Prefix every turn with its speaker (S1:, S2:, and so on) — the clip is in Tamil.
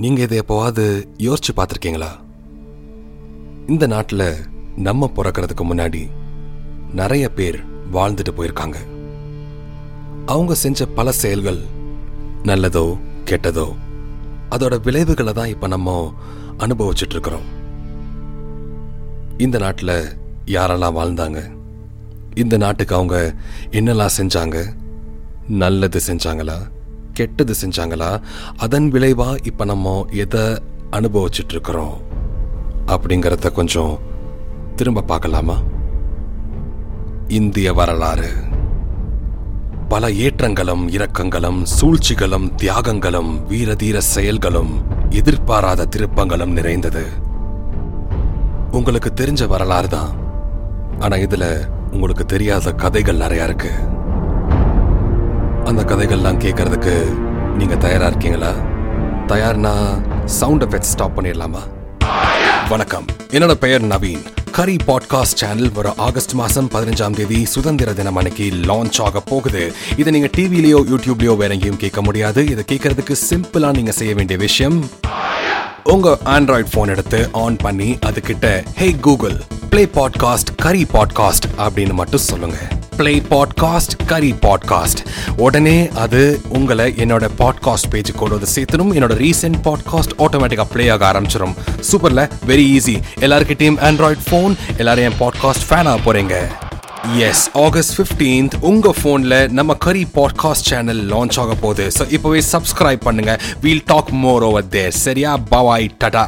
S1: நீங்க இதை எப்போவாது யோசிச்சு பார்த்துருக்கீங்களா? இந்த நாட்டில் நம்ம பிறக்கிறதுக்கு முன்னாடி நிறைய பேர் வாழ்ந்துட்டு போயிருக்காங்க. அவங்க செஞ்ச பல செயல்கள் நல்லதோ கெட்டதோ அதோட விளைவுகளை தான் இப்போ நம்ம அனுபவிச்சுட்டு இருக்கிறோம். இந்த நாட்டில் யாரெல்லாம் வாழ்ந்தாங்க? இந்த நாட்டுக்கு அவங்க என்னெல்லாம் செஞ்சாங்க? நல்லது செஞ்சாங்களா? கெட்டது செஞ்சாங்களா? அதன் விளைவாக இப்போ நம்ம எதை அனுபவிச்சிட்டுருக்குறோம் அப்படிங்கிறத கொஞ்சம் திரும்ப பார்க்கலாமா? இந்திய வரலாறு. பல ஏற்றங்களும் இரக்கங்களும் சூழ்ச்சிகளும் தியாகங்களும் வீரதீர செயல்களும் எதிர்பாராத திருப்பங்களும் நிறைந்தது. உங்களுக்கு தெரிஞ்ச வரலாறு தான். ஆனால் இதில் உங்களுக்கு தெரியாத கதைகள் நிறையா இருக்குது அந்த கதைகள்லாம் கேட்கறதுக்கு நீங்க தயாரா இருக்கீங்களா? தயார்னா சவுண்ட் எஃபெக்ட் ஸ்டாப் பண்ணிடலாமா? வணக்கம். என்னோட பெயர் நவீன். கரி பாட்காஸ்ட் சேனல் வர ஆகஸ்ட் மாதம் பதினஞ்சாம் தேதி சுதந்திர தினம் அன்னைக்கு லான்ச் ஆக போகுது. இதை நீங்கள் டிவிலேயோ யூடியூப்லேயோ வேற எங்கேயும் கேட்க முடியாது. இதை கேட்கறதுக்கு சிம்பிளாக நீங்கள் செய்ய வேண்டிய விஷயம் உங்கள் ஆண்ட்ராய்ட் ஃபோன் எடுத்து ஆன் பண்ணி அதுக்கிட்ட hey Google play podcast curry podcast அப்படின்னு மட்டும் சொல்லுங்கள் ப்ளே பாட்காஸ்ட் கரி பாட்காஸ்ட் உடனே அது உங்களை என்னோட பாட்காஸ்ட் பேஜ் கொண்டு வந்து என்னோட ரீசெண்ட் பாட்காஸ்ட் ஆட்டோமேட்டிக்காக ப்ளே ஆக ஆரம்பிச்சிடும் சூப்பரில் வெரி ஈஸி எல்லாருக்கிட்டையும் ஆண்ட்ராய்ட் ஃபோன் எல்லாரும் என் பாட்காஸ்ட் ஃபேன் ஆக எஸ் ஆகஸ்ட் ஃபிஃப்டீன்த் உங்கள் ஃபோனில் நம்ம கரி பாட்காஸ்ட் சேனல் லான்ச் ஆக போகுது. ஸோ இப்போவே சப்ஸ்கிரைப் பண்ணுங்கள் we'll talk more over there சரியா? பவாய் டடா